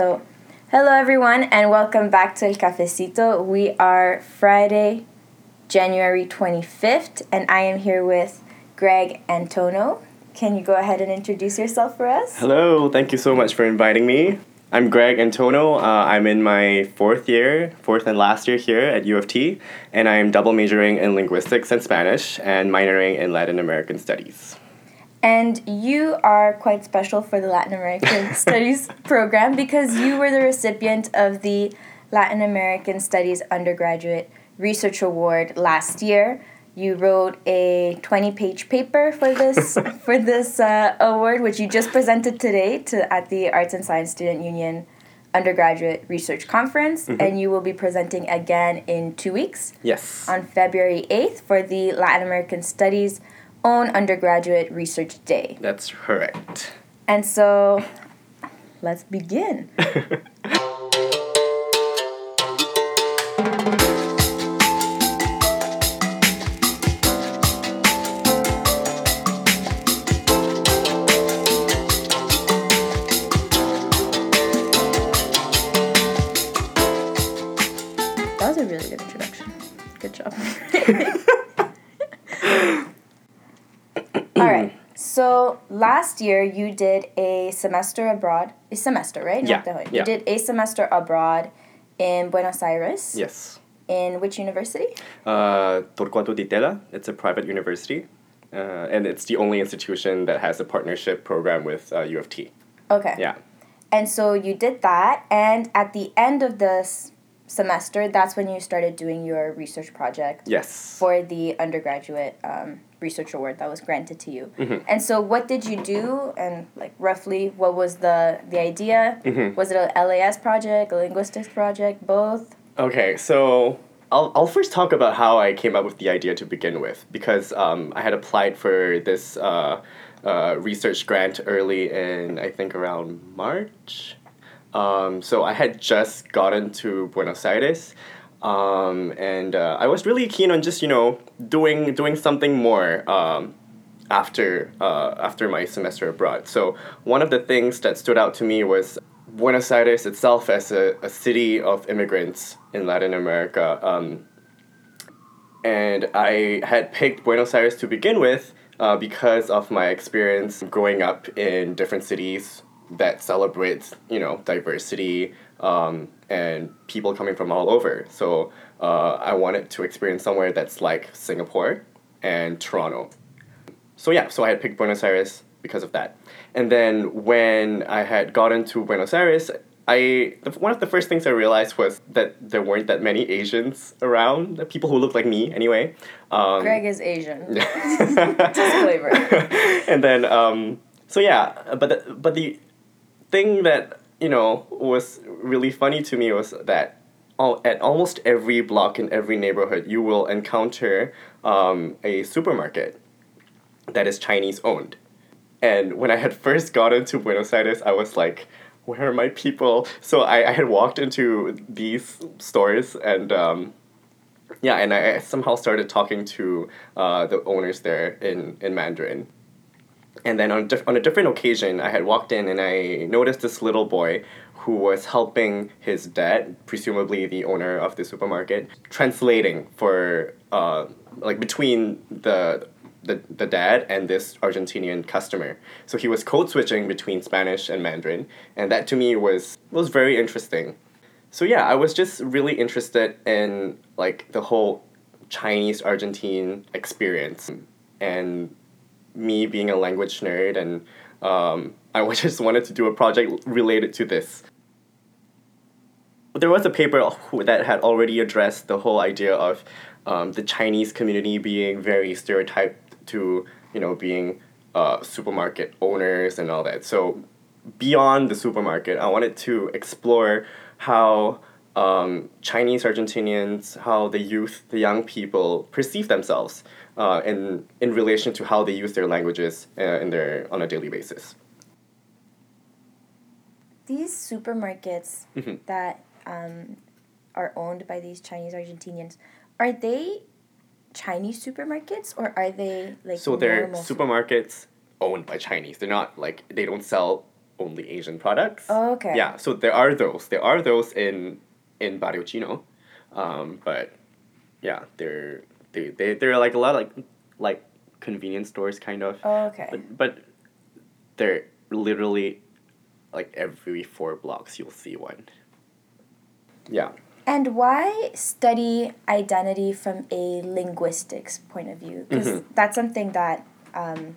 So, hello everyone, and welcome back to El Cafecito. We are Friday, January 25th, and I am here with Greg Antono. Can you go ahead and introduce yourself for us? Hello, thank you so much for inviting me. I'm Greg Antono. Uh, I'm in my fourth year, fourth and last year here at U of T, and I'm double majoring in linguistics and Spanish and minoring in Latin American studies. And you are quite special for the Latin American Studies program because you were the recipient of the Latin American Studies Undergraduate Research Award last year. You wrote a 20 page paper for this for this uh, award which you just presented today to at the Arts and Science Student Union undergraduate research conference Mm-hmm. and you will be presenting again in 2 weeks Yes. on February 8th for the Latin American Studies own undergraduate research day. That's correct. And so let's begin. last year you did a semester abroad. A semester, right? Yeah, Not the yeah. You did a semester abroad in Buenos Aires. Yes. In which university? Uh, Torcuato Di Tella, it's a private university, uh, and it's the only institution that has a partnership program with uh, U of T. Okay. Yeah. And so you did that, and at the end of this semester, that's when you started doing your research project Yes. for the undergraduate um, research award that was granted to you. Mm-hmm. And so, what did you do? And like roughly, what was the the idea? Mm-hmm. Was it a LAS project, a linguistics project, both? Okay, so I'll, I'll first talk about how I came up with the idea to begin with because um, I had applied for this uh, uh, research grant early in, I think, around March. Um, so I had just gotten to Buenos Aires. Um, and uh, I was really keen on just you know doing doing something more um, after uh, after my semester abroad. So one of the things that stood out to me was Buenos Aires itself as a, a city of immigrants in Latin America. Um, and I had picked Buenos Aires to begin with uh, because of my experience growing up in different cities that celebrates you know, diversity um, and people coming from all over. So uh, I wanted to experience somewhere that's like Singapore and Toronto. So yeah, so I had picked Buenos Aires because of that. And then when I had gotten to Buenos Aires, I the, one of the first things I realized was that there weren't that many Asians around, the people who looked like me anyway. Um, Greg is Asian. Disclaimer. and then um, so yeah, but the, but the thing that you know was really funny to me was that all, at almost every block in every neighborhood you will encounter um, a supermarket that is Chinese owned. And when I had first gotten to Buenos Aires, I was like, where are my people? So I, I had walked into these stores and um, yeah, and I somehow started talking to uh, the owners there in, in Mandarin. And then on, on a different occasion, I had walked in and I noticed this little boy who was helping his dad, presumably the owner of the supermarket, translating for uh, like between the the, the dad and this Argentinian customer. So he was code switching between Spanish and Mandarin, and that to me was was very interesting. So yeah, I was just really interested in like the whole Chinese Argentine experience and me being a language nerd and um, I just wanted to do a project related to this. There was a paper that had already addressed the whole idea of um, the Chinese community being very stereotyped to you know being uh, supermarket owners and all that. So beyond the supermarket, I wanted to explore how um, Chinese Argentinians, how the youth, the young people perceive themselves uh, in in relation to how they use their languages uh, in their on a daily basis. These supermarkets Mhm. that um, are owned by these Chinese Argentinians, are they Chinese supermarkets or are they like So they're supermarkets owned by Chinese. They're not like they don't sell only Asian products. Oh, okay. Yeah, so there are those. There are those in in Barrio Chino, um, but yeah, they're they they they're like a lot of like like convenience stores kind of. Oh, okay. But but they're literally like every four blocks you'll see one. Yeah. And why study identity from a linguistics point of view? Because Mhm. that's something that um,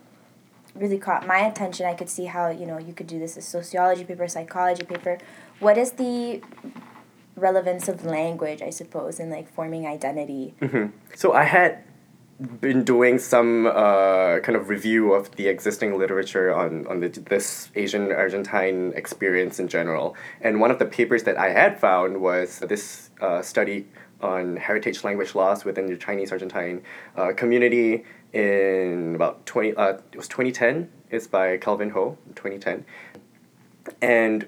really caught my attention. I could see how you know you could do this as sociology paper, psychology paper. What is the relevance of language, I suppose, in like forming identity? hmm So I had been doing some uh, kind of review of the existing literature on, on the, this Asian Argentine experience in general. And one of the papers that I had found was this uh, study on heritage language loss within the Chinese Argentine uh, community in about 20, uh, it was 2010. It's by Calvin Ho, 2010. And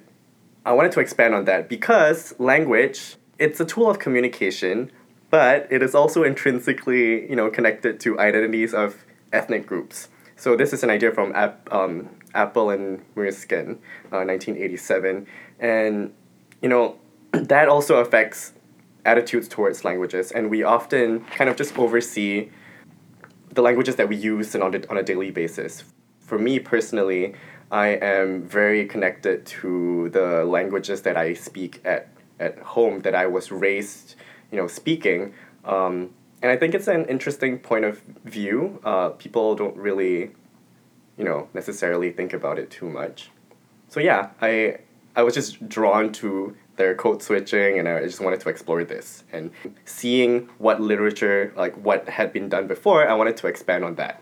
I wanted to expand on that because language, it's a tool of communication, but it is also intrinsically, you know, connected to identities of ethnic groups. So this is an idea from App, um, Appel and Muysken, uh, 1987. And, you know, that also affects attitudes towards languages. And we often kind of just oversee the languages that we use and on, on a daily basis. For me personally, I am very connected to the languages that I speak at, at home, that I was raised, you know, speaking. Um, and I think it's an interesting point of view. Uh, people don't really, you know, necessarily think about it too much. So yeah, I I was just drawn to their code switching and I just wanted to explore this. And seeing what literature, like what had been done before, I wanted to expand on that.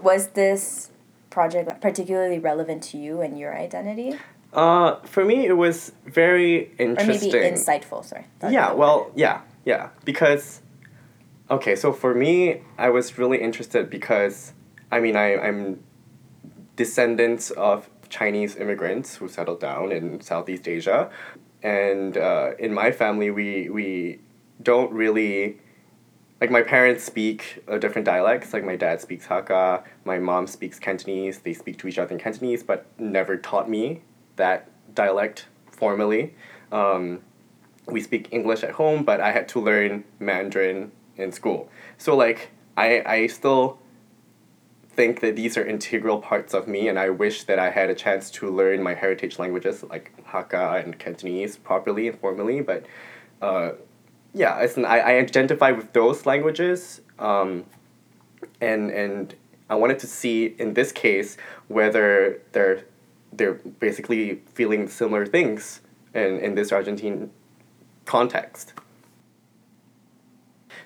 Was this project particularly relevant to you and your identity? Uh, for me, it was very interesting. Or maybe insightful, sorry. Yeah, well, word. yeah, yeah. Because, okay, so for me, I was really interested because, I mean, I, I'm descendants of Chinese immigrants who settled down in Southeast Asia. And uh, in my family, we, we don't really, like, my parents speak uh, different dialects. Like, my dad speaks Hakka, my mom speaks Cantonese. They speak to each other in Cantonese, but never taught me that dialect formally. Um, we speak English at home, but I had to learn Mandarin in school. So like I I still think that these are integral parts of me and I wish that I had a chance to learn my heritage languages like Hakka and Cantonese properly and formally, but uh, yeah, an, I, I identify with those languages um, and and I wanted to see in this case whether they're they're basically feeling similar things in, in this Argentine context.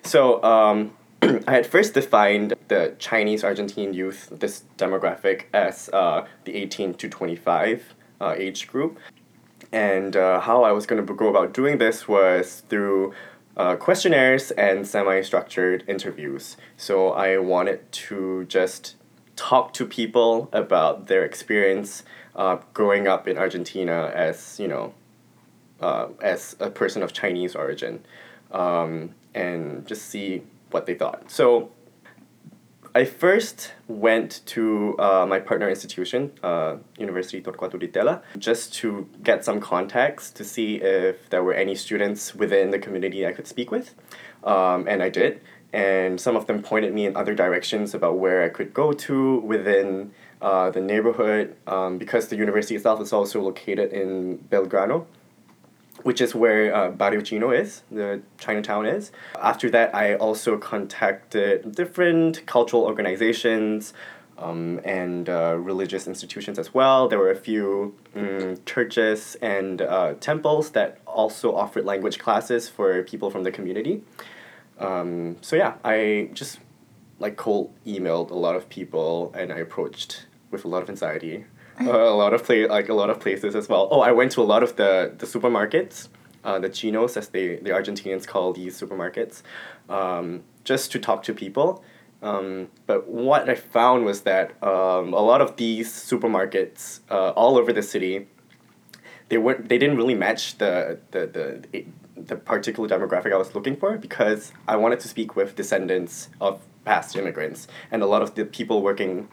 So um, I had first defined the Chinese Argentine youth, this demographic, as uh, the 18 to 25 uh, age group. And uh, how I was going to go about doing this was through uh, questionnaires and semi structured interviews. So I wanted to just talk to people about their experience uh, growing up in Argentina as, you know, uh, as a person of Chinese origin um, and just see what they thought. So I first went to uh, my partner institution, uh, University Torcuato Di Tella, just to get some contacts to see if there were any students within the community I could speak with. Um, and I did. And some of them pointed me in other directions about where I could go to within uh, the neighborhood um, because the university itself is also located in Belgrano which is where uh, Barrio Chino is, the Chinatown is. After that, I also contacted different cultural organizations um, and uh, religious institutions as well. There were a few um, churches and uh, temples that also offered language classes for people from the community. Um, so yeah, I just like cold emailed a lot of people and I approached with a lot of anxiety a lot of play like a lot of places as well. Oh, I went to a lot of the the supermarkets, uh, the chinos as they the Argentinians call these supermarkets, um, just to talk to people. Um, but what I found was that um, a lot of these supermarkets uh, all over the city, they weren't they didn't really match the the the the particular demographic I was looking for because I wanted to speak with descendants of past immigrants and a lot of the people working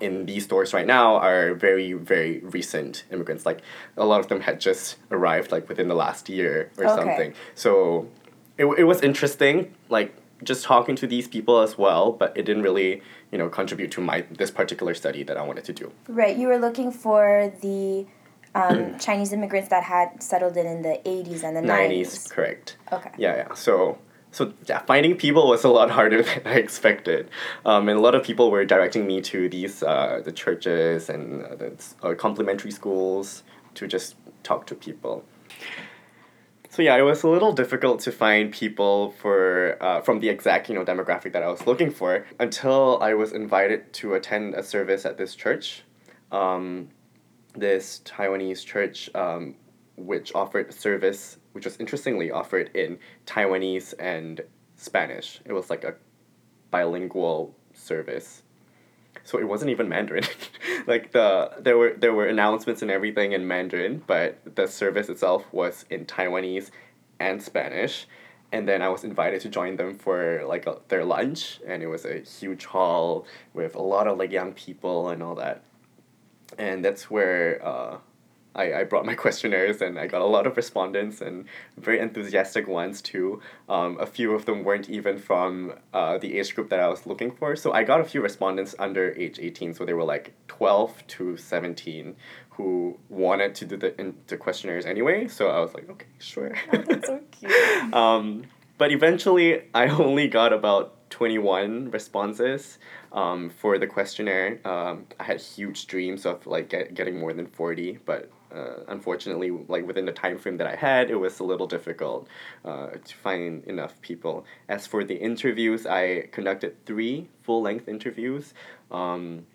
in these stores right now are very very recent immigrants like a lot of them had just arrived like within the last year or Okay. something so it, it was interesting like just talking to these people as well but it didn't really you know contribute to my this particular study that i wanted to do Right, you were looking for the um, Chinese immigrants that had settled in in the 80s and the 90s. 90s correct Okay. yeah yeah so so yeah finding people was a lot harder than i expected. Um, and a lot of people were directing me to these uh, the churches and uh, the uh, complementary schools to just talk to people. So yeah, it was a little difficult to find people for uh, from the exact you know demographic that I was looking for until I was invited to attend a service at this church, um, this Taiwanese church, um, which offered service, which was interestingly offered in Taiwanese and Spanish. It was like a bilingual service. So it wasn't even Mandarin. like the there were there were announcements and everything in Mandarin, but the service itself was in Taiwanese and Spanish. And then I was invited to join them for like a, their lunch, and it was a huge hall with a lot of like young people and all that. And that's where uh, I, I brought my questionnaires and I got a lot of respondents and very enthusiastic ones too. Um, a few of them weren't even from uh, the age group that I was looking for. So I got a few respondents under age 18, so they were like 12 to 17 who wanted to do the, in, the questionnaires anyway. So I was like, okay, sure. Oh, that's so cute. um, but eventually, I only got about 21 responses um, for the questionnaire. Um, I had huge dreams of like get, getting more than 40, but uh, unfortunately, like within the time frame that I had, it was a little difficult uh, to find enough people. As for the interviews, I conducted three full length interviews. Um,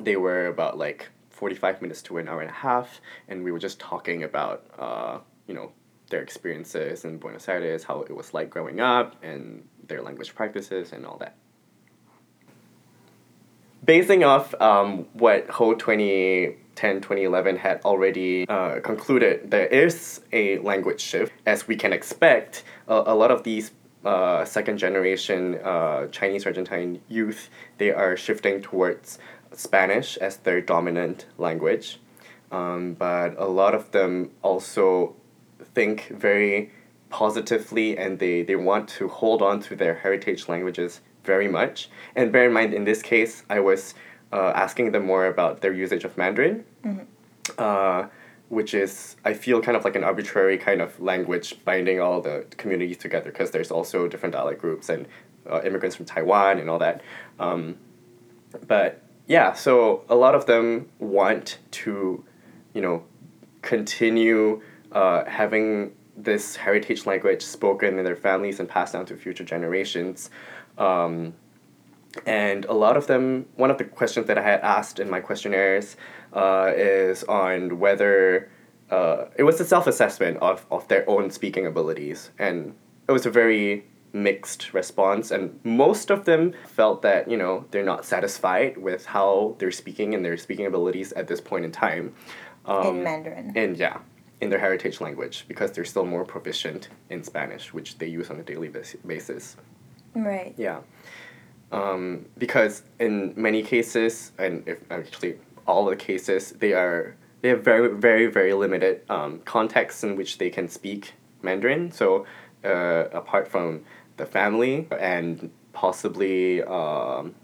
they were about like 45 minutes to an hour and a half and we were just talking about uh, you know their experiences in buenos aires how it was like growing up and their language practices and all that basing off um, what ho 2010 2011 had already uh, concluded there is a language shift as we can expect a, a lot of these uh, second generation uh, chinese argentine youth they are shifting towards Spanish as their dominant language, um, but a lot of them also think very positively and they, they want to hold on to their heritage languages very much. And bear in mind, in this case, I was uh, asking them more about their usage of Mandarin, uh, which is, I feel, kind of like an arbitrary kind of language binding all the communities together because there's also different dialect groups and uh, immigrants from Taiwan and all that. Um, but yeah, so a lot of them want to, you know, continue uh, having this heritage language spoken in their families and passed down to future generations. Um, and a lot of them, one of the questions that I had asked in my questionnaires uh, is on whether uh, it was a self assessment of, of their own speaking abilities. And it was a very mixed response and most of them felt that you know they're not satisfied with how they're speaking and their speaking abilities at this point in time um, in Mandarin. and yeah in their heritage language because they're still more proficient in spanish which they use on a daily basis right. yeah um, because in many cases and if actually all the cases they are they have very very very limited um, contexts in which they can speak mandarin. So uh, apart from the family and possibly um,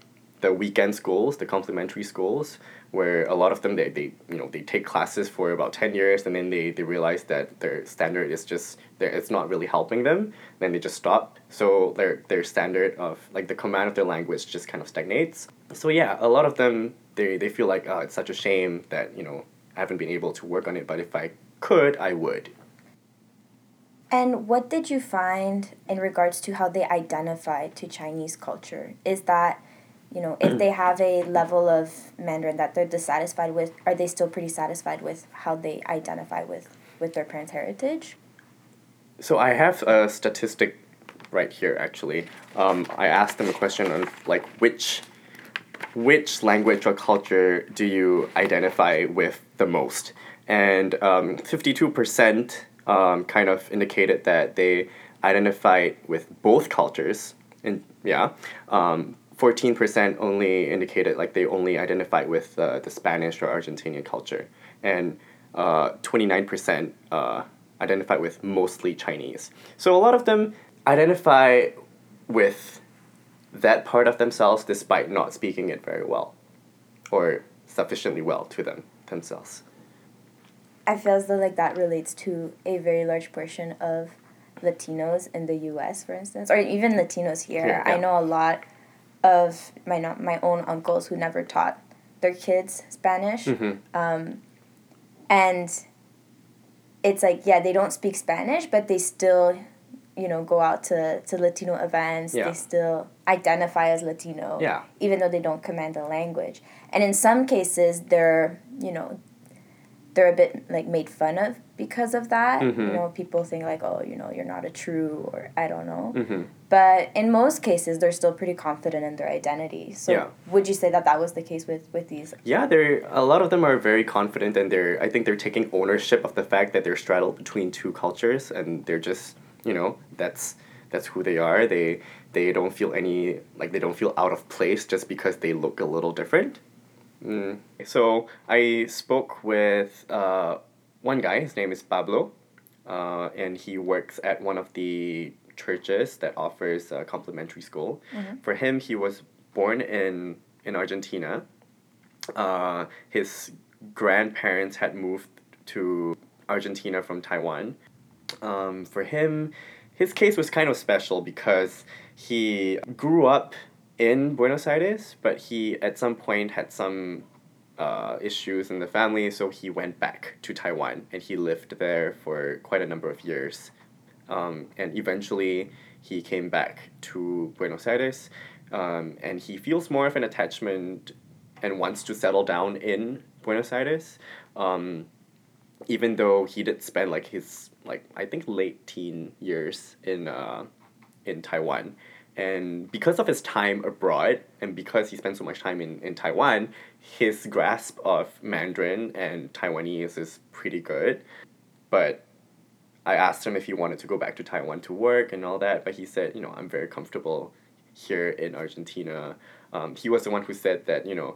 the weekend schools, the complementary schools, where a lot of them they, they you know they take classes for about ten years and then they, they realize that their standard is just it's not really helping them, then they just stop. So their their standard of like the command of their language just kind of stagnates. So yeah, a lot of them they, they feel like oh it's such a shame that, you know, I haven't been able to work on it, but if I could, I would. And what did you find in regards to how they identify to Chinese culture? Is that, you know, if they have a level of Mandarin that they're dissatisfied with, are they still pretty satisfied with how they identify with, with their parents' heritage? So I have a statistic right here actually. Um, I asked them a question on like which which language or culture do you identify with the most? And um, 52% um, kind of indicated that they identified with both cultures. And yeah, um, fourteen percent only indicated like they only identified with uh, the Spanish or Argentinian culture, and twenty nine percent identified with mostly Chinese. So a lot of them identify with that part of themselves despite not speaking it very well or sufficiently well to them themselves. I feel as though like that relates to a very large portion of Latinos in the U.S., for instance, or even Latinos here. Yeah, yeah. I know a lot of my my own uncles who never taught their kids Spanish, Mhm. um, and it's like yeah, they don't speak Spanish, but they still, you know, go out to to Latino events. Yeah. They still identify as Latino Yeah. even though they don't command the language. And in some cases, they're, you know, they're a bit like made fun of because of that. Mhm. You know, people think like, oh, you know, you're not a true or I don't know. Mm-hmm. But in most cases, they're still pretty confident in their identity. So Yeah. would you say that that was the case with with these? Yeah, they're a lot of them are very confident and they're I think they're taking ownership of the fact that they're straddled between two cultures and they're just you know that's that's who they are. They they don't feel any like they don't feel out of place just because they look a little different. Mm. So I spoke with uh, one guy. His name is Pablo, uh, and he works at one of the churches that offers a complimentary school. For him, he was born in in Argentina. Uh, his grandparents had moved to Argentina from Taiwan. Um, for him, his case was kind of special because he grew up in Buenos Aires, but he at some point had some uh, issues in the family, so he went back to Taiwan and he lived there for quite a number of years. Um, and eventually, he came back to Buenos Aires, um, and he feels more of an attachment and wants to settle down in Buenos Aires. Um, even though he did spend like his like I think late teen years in uh, in Taiwan. And because of his time abroad and because he spent so much time in, in Taiwan, his grasp of Mandarin and Taiwanese is pretty good. But I asked him if he wanted to go back to Taiwan to work and all that, but he said, you know, I'm very comfortable here in Argentina. Um, he was the one who said that, you know,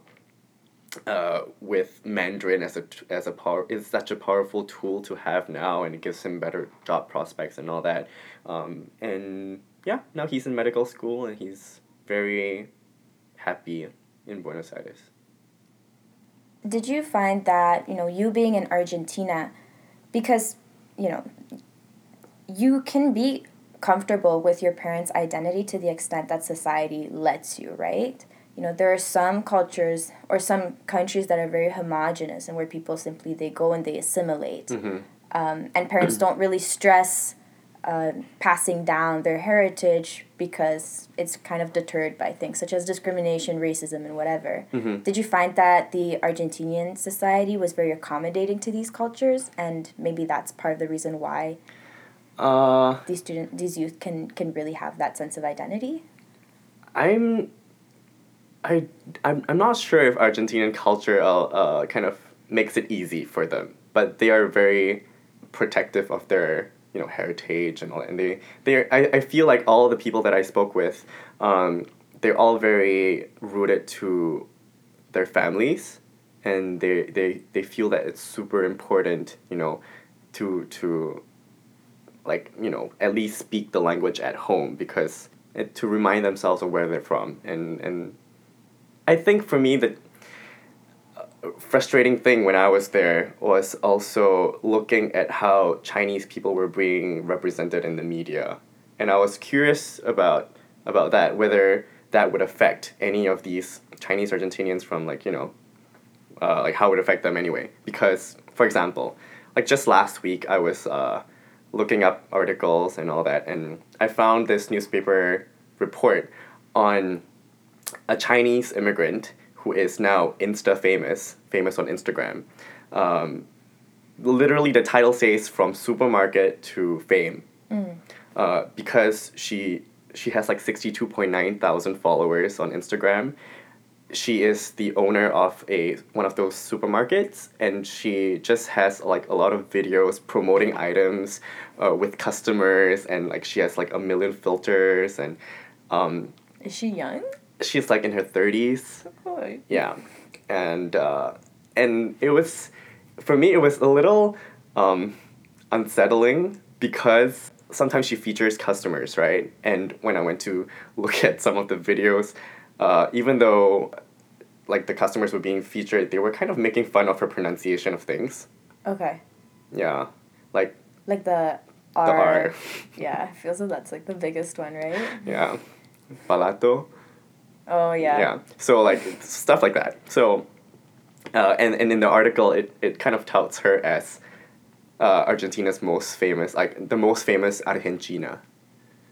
uh, with Mandarin as a as a power is such a powerful tool to have now, and it gives him better job prospects and all that. Um, and yeah, now he's in medical school and he's very happy in Buenos Aires. Did you find that, you know, you being in Argentina, because, you know, you can be comfortable with your parents' identity to the extent that society lets you, right? You know, there are some cultures or some countries that are very homogenous and where people simply they go and they assimilate. Mhm. Um, and parents don't really stress uh, passing down their heritage because it's kind of deterred by things such as discrimination, racism, and whatever. Mhm. Did you find that the Argentinian society was very accommodating to these cultures, and maybe that's part of the reason why Uh, these student these youth can can really have that sense of identity? I'm, I, I'm, I'm not sure if Argentinian culture uh, uh, kind of makes it easy for them, but they are very protective of their you know heritage and all that. And they they I, I feel like all the people that I spoke with, um, they're all very rooted to their families, and they they they feel that it's super important you know, to to like you know at least speak the language at home because it, to remind themselves of where they're from and and I think for me uh, frustrating thing when I was there was also looking at how Chinese people were being represented in the media. And I was curious about about that whether that would affect any of these Chinese Argentinians from like you know uh, like how it would affect them anyway. Because for example like just last week I was uh, looking up articles and all that, and I found this newspaper report on a Chinese immigrant who is now Insta famous, famous on Instagram. Um, literally, the title says from supermarket to fame, uh, because she she has like sixty two point nine thousand followers on Instagram. She is the owner of a one of those supermarkets, and she just has like a lot of videos promoting items uh, with customers, and like she has like a million filters, and um, Is she young? She's like in her thirties. Yeah, and uh, and it was for me it was a little um, unsettling because sometimes she features customers, right? And when I went to look at some of the videos, uh, even though like the customers were being featured, they were kind of making fun of her pronunciation of things. Okay. Yeah, like Like the R. the R. Yeah, I feel so that's like the biggest one, right? Yeah, palato. Oh yeah. Yeah. So like stuff like that. So, uh, and and in the article, it it kind of touts her as uh, Argentina's most famous, like the most famous Argenchina.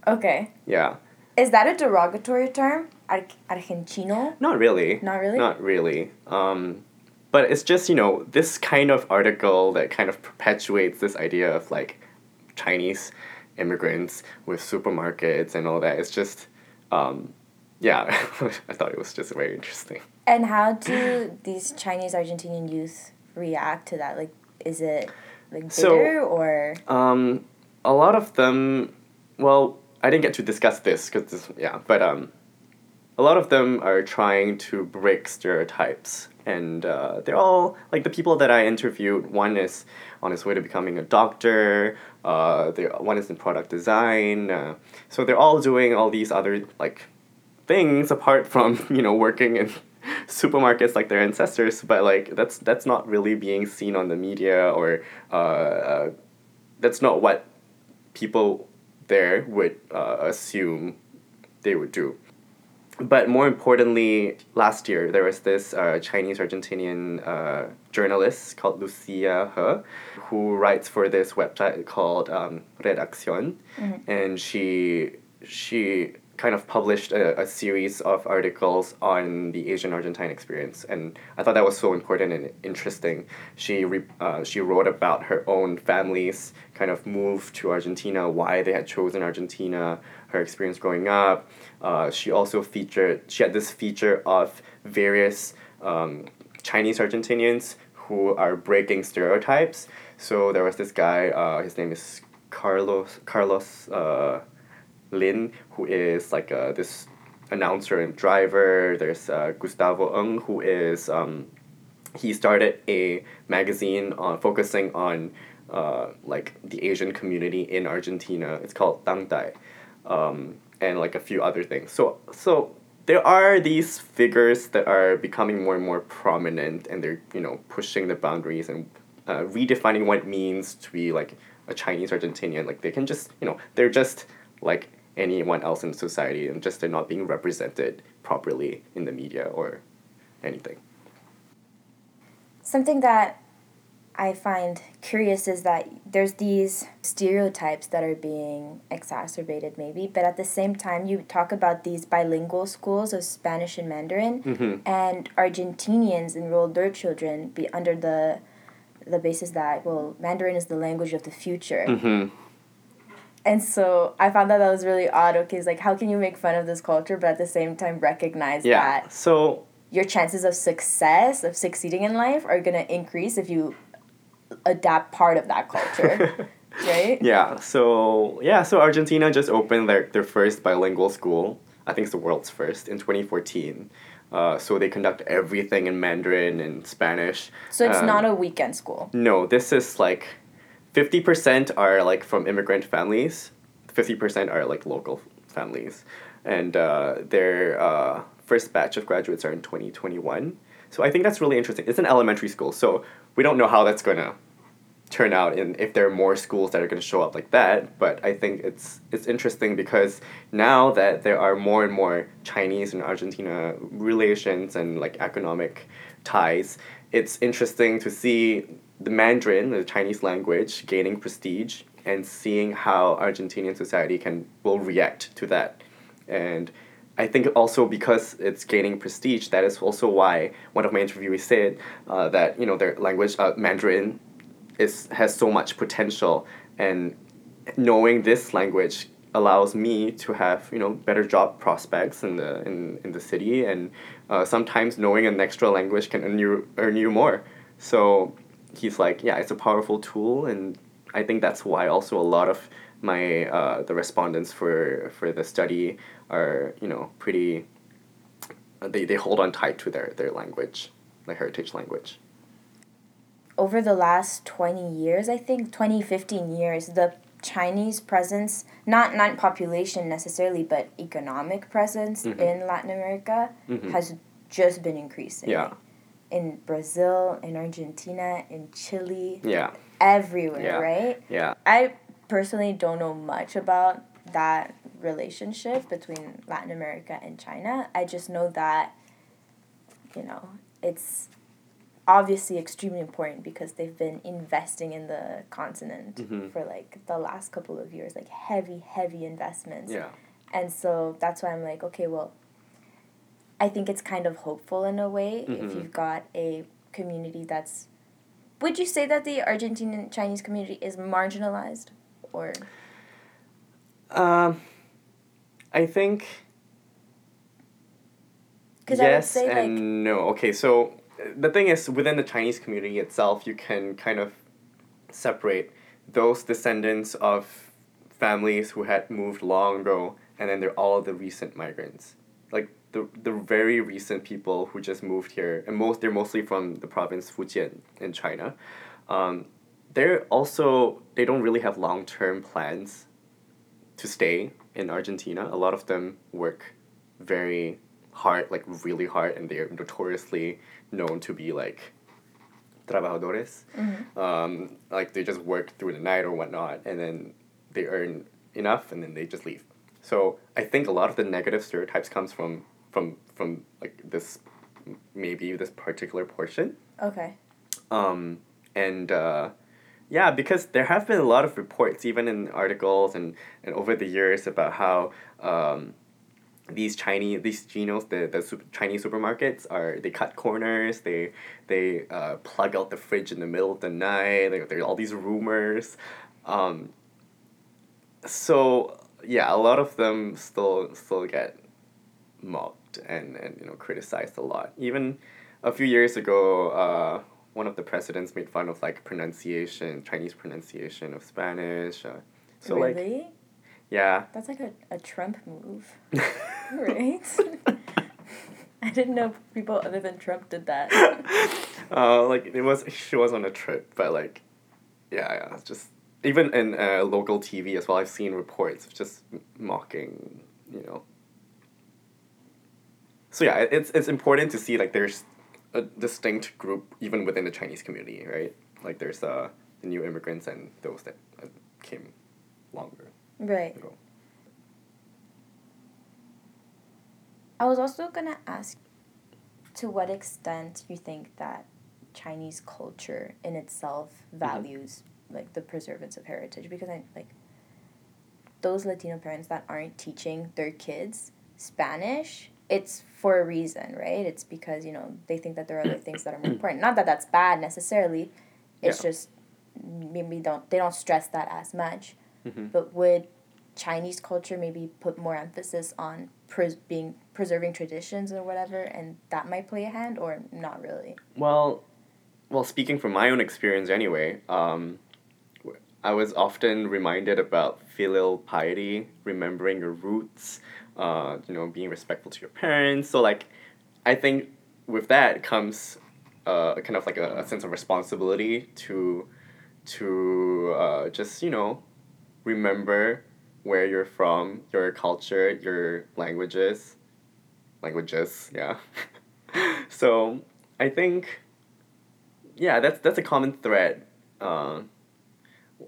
Okay. Yeah. Is that a derogatory term? Ar- Argenchino? Not really. Not really? Not really. Um, but it's just you know this kind of article that kind of perpetuates this idea of like Chinese immigrants with supermarkets and all that. It's just, um, yeah, I thought it was just very interesting. And how do these Chinese Argentinian youth react to that? Like, is it like bitter So- or? Um, a lot of them, well, I didn't get to discuss this because this, yeah, but um, a lot of them are trying to break stereotypes, and uh, they're all like the people that I interviewed. One is on his way to becoming a doctor. Uh, they one is in product design. Uh, so they're all doing all these other like things apart from you know working in supermarkets like their ancestors but like that's that's not really being seen on the media or uh, uh, that's not what people there would uh, assume they would do. But more importantly last year there was this uh, chinese argentinian uh, journalist called lucia he who writes for this website called um, redaccion and she she kind of published a, a series of articles on the Asian Argentine experience, and I thought that was so important and interesting. She re, uh, she wrote about her own family's kind of move to Argentina, why they had chosen Argentina, her experience growing up. Uh, she also featured she had this feature of various um, Chinese Argentinians who are breaking stereotypes. So there was this guy. Uh, his name is Carlos Carlos. Uh, Lin, who is like uh, this announcer and driver. There's uh, Gustavo Ng, who is um, he started a magazine on focusing on uh, like the Asian community in Argentina. It's called Dang Dai, um, and like a few other things. So so there are these figures that are becoming more and more prominent, and they're you know pushing the boundaries and uh, redefining what it means to be like a Chinese Argentinian. Like they can just you know they're just like anyone else in society and just they're not being represented properly in the media or anything. Something that I find curious is that there's these stereotypes that are being exacerbated, maybe, but at the same time, you talk about these bilingual schools of Spanish and Mandarin, Mhm. and Argentinians enroll their children be under the the basis that well Mandarin is the language of the future, Mm-hmm. And so I found that that was really odd. Okay, it's like how can you make fun of this culture, but at the same time recognize Yeah. that So your chances of success of succeeding in life are gonna increase if you adapt part of that culture right yeah. So yeah. So Argentina just opened their their first bilingual school. I think it's the world's first in twenty fourteen. Uh, so they conduct everything in Mandarin and Spanish. so it's Um, not a weekend school No, this is like, fifty percent are like from immigrant families, fifty percent are like local families, and uh, their uh, first batch of graduates are in twenty twenty one. So I think that's really interesting. It's an elementary school, so we don't know how that's gonna turn out and if there are more schools that are going to show up like that but i think it's it's interesting because now that there are more and more chinese and argentina relations and like economic ties it's interesting to see the mandarin the chinese language gaining prestige and seeing how argentinian society can will react to that. And I think also because it's gaining prestige, that is also why one of my interviewees said uh, that you know their language uh, Mandarin is has so much potential, and knowing this language allows me to have you know better job prospects in the in, in the city, and uh, sometimes knowing an extra language can earn you earn you more. So he's like, yeah, it's a powerful tool, and I think that's why also a lot of my uh, the respondents for for the study are you know pretty they, they hold on tight to their, their language, their heritage language. Over the last 20 years, I think, 20, 15 years, the Chinese presence, not not population necessarily, but economic presence Mhm. in Latin America Mhm. has just been increasing. Yeah. In Brazil, in Argentina, in Chile, Yeah, everywhere, Yeah. right? yeah, I personally don't know much about that relationship between Latin America and China. I just know that, you know, it's obviously extremely important because they've been investing in the continent Mhm. for like the last couple of years, like heavy, heavy investments. yeah, And so that's why I'm like, okay, well, I think it's kind of hopeful in a way if Mhm. you've got a community that's. Would you say that the Argentinian Chinese community is marginalized, or Um, I think because I would yes and like no. Okay, so uh, the thing is, within the Chinese community itself, you can kind of separate those descendants of families who had moved long ago, and then they're all the recent migrants, like the the very recent people who just moved here, and most they're mostly from the province Fujian in China. Um, they're also they don't really have long term plans to stay in Argentina. A lot of them work very hard, like really hard, and they're notoriously known to be like trabajadores. Mhm. Um, like they just work through the night or whatnot, and then they earn enough, and then they just leave. So I think a lot of the negative stereotypes comes from from from like this maybe this particular portion. okay, Um, and uh, yeah, because there have been a lot of reports, even in articles and, and over the years, about how um, these Chinese these chinos, the the super, Chinese supermarkets are they cut corners, they they uh, plug out the fridge in the middle of the night. There there are all these rumors. Um, so yeah, a lot of them still still get mocked and, and you know criticized a lot. Even a few years ago, uh, one of the presidents made fun of like pronunciation, Chinese pronunciation of Spanish. Uh, so like really? yeah. That's like a, a Trump move, right? I didn't know people other than Trump did that. uh, like it was she was on a trip, but like, yeah, yeah, it's just even in uh, local TV as well. I've seen reports of just mocking, you know. So yeah, it's it's important to see like there's a distinct group even within the Chinese community, right? Like there's uh the new immigrants and those that uh, came longer Right. ago. I was also gonna ask to what extent you think that Chinese culture in itself values like the preservance of heritage because I like those Latino parents that aren't teaching their kids Spanish, it's for a reason, right? It's because, you know, they think that there are other things that are more important. Not that that's bad necessarily. It's Yeah. just maybe don't they don't stress that as much. Mhm. But would Chinese culture maybe put more emphasis on pres- being preserving traditions or whatever, and that might play a hand, or not really? Well, well, speaking from my own experience anyway, um, I was often reminded about filial piety, remembering your roots, uh, you know, being respectful to your parents. So, like, I think with that comes uh, kind of like a, a sense of responsibility to, to uh, just, you know, remember where you're from, your culture, your languages, languages, yeah. so I think, yeah, that's that's a common thread, uh,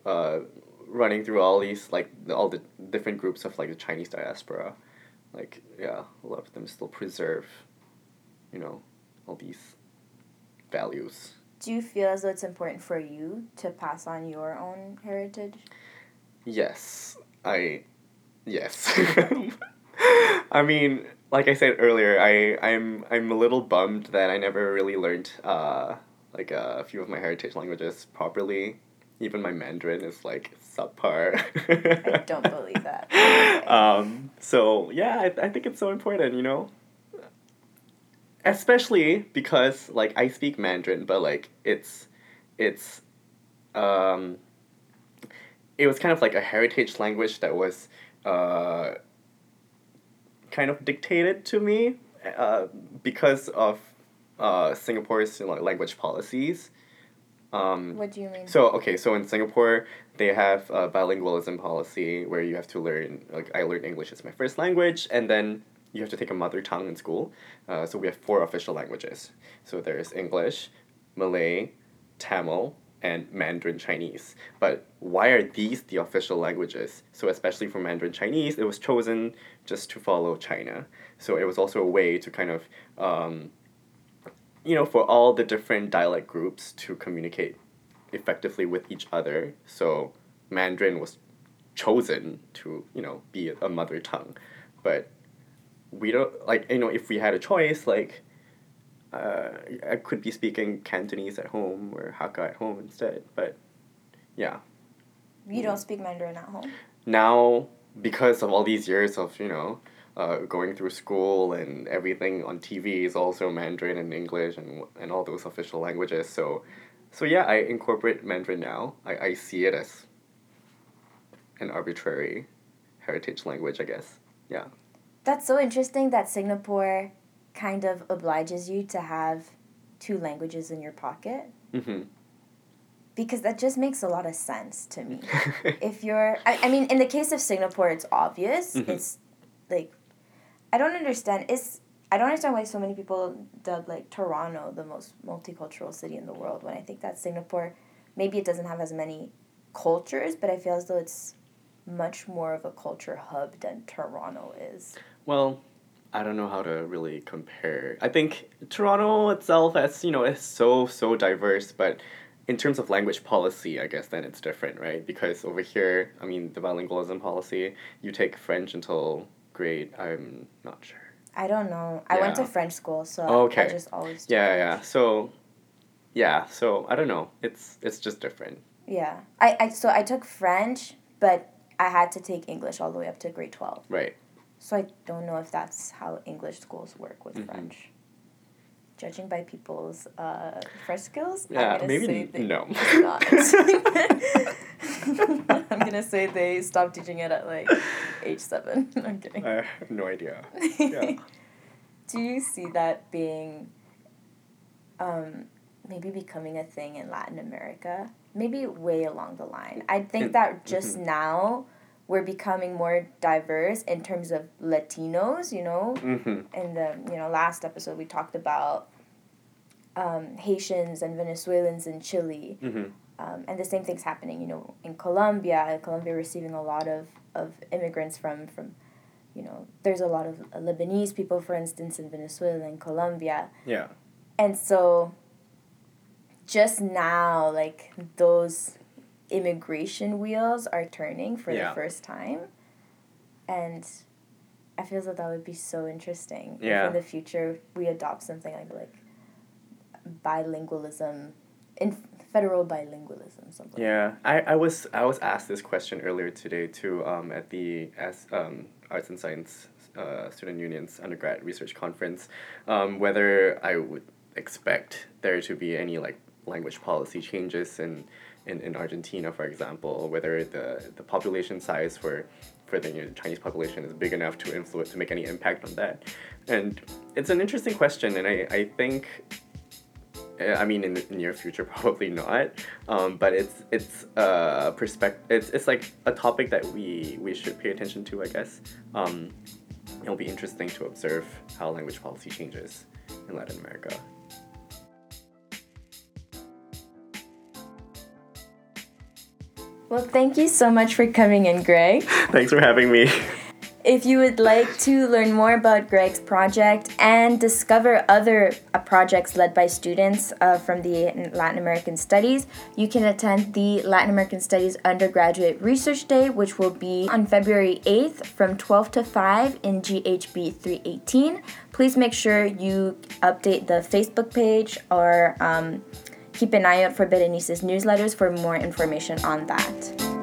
uh, running through all these like all the different groups of like the Chinese diaspora, like yeah, a lot of them still preserve, you know, all these values. Do you feel as though it's important for you to pass on your own heritage? Yes, I, yes. I mean, like I said earlier, I I'm I'm a little bummed that I never really learned uh like uh, a few of my heritage languages properly. Even my Mandarin is like subpar. I don't believe that. Okay. Um. So yeah, I I think it's so important, you know. Especially because like I speak Mandarin, but like it's, it's, um. It was kind of like a heritage language that was, uh. Kind of dictated to me, uh, because of uh, Singapore's language policies. Um, What do you mean? so okay, so in Singapore they have a bilingualism policy where you have to learn like I learned English as my first language, and then you have to take a mother tongue in school. Uh, so we have four official languages. So there's English, Malay, Tamil, and Mandarin Chinese. But why are these the official languages? So especially for Mandarin Chinese, it was chosen just to follow China. So it was also a way to kind of um, you know, for all the different dialect groups to communicate effectively with each other. So Mandarin was chosen to, you know, be a mother tongue. But we don't, like, you know, if we had a choice, like, uh, I could be speaking Cantonese at home or Hakka at home instead. But yeah. you don't speak Mandarin at home. Now, because of all these years of, you know, uh, going through school and everything on TV is also Mandarin and English and and all those official languages. So, so yeah, I incorporate Mandarin now. I, I see it as an arbitrary heritage language, I guess. Yeah. That's so interesting that Singapore kind of obliges you to have two languages in your pocket Mm-hmm. because that just makes a lot of sense to me. if you're, I, I mean, in the case of Singapore, it's obvious. Mhm. It's like, I don't understand. It's I don't understand why so many people dub like Toronto the most multicultural city in the world when I think that Singapore, maybe it doesn't have as many cultures, but I feel as though it's much more of a culture hub than Toronto is. Well, I don't know how to really compare. I think Toronto itself as, you know, is so so diverse, but in terms of language policy, I guess then it's different, right? Because over here, I mean, the bilingualism policy, you take French until grade, I'm not sure. I don't know. I went to French school, so I- Okay. I just always Yeah, yeah. So yeah, so I don't know. It's it's just different. Yeah. I, I so I took French, but I had to take English all the way up to grade twelve. Right. So I don't know if that's how English schools work with Mhm. French. Judging by people's uh, French skills, Yeah, I'm maybe say n- no. not. I'm gonna say they stopped teaching it at like age seven. I'm kidding. I have no idea. yeah. Do you see that being um, maybe becoming a thing in Latin America? Maybe way along the line. I think In- that just mhm. now we're becoming more diverse in terms of Latinos, you know? Mm-hmm. In the, you know, last episode we talked about um, Haitians and Venezuelans in Chile. Mm-hmm. Um, and the same thing's happening, you know, in Colombia. Colombia receiving a lot of, of immigrants from, from, you know, there's a lot of Lebanese people, for instance, in Venezuela and Colombia. Yeah. And so just now, like, those immigration wheels are turning for Yeah. the first time. And I feel that that would be so interesting Yeah. if in the future we adopt something like, like bilingualism, in federal bilingualism, something. Yeah, I, I was I was asked this question earlier today too um, at the as um, Arts and Science uh, Student Union's undergrad research conference, um, whether I would expect there to be any like language policy changes in, in, in Argentina, for example, whether the, the population size for for the you know, Chinese population is big enough to influence to make any impact on that, and it's an interesting question, and I, I think I mean, in the near future, probably not. Um, but it's it's a perspective. It's it's like a topic that we we should pay attention to, I guess. Um, it'll be interesting to observe how language policy changes in Latin America. Well, thank you so much for coming in, Greg. Thanks for having me. If you would like to learn more about Greg's project and discover other uh, projects led by students uh, from the Latin American Studies, you can attend the Latin American Studies Undergraduate Research Day, which will be on February 8th from 12 to 5 in GHB 318. Please make sure you update the Facebook page or um, keep an eye out for Berenice's newsletters for more information on that.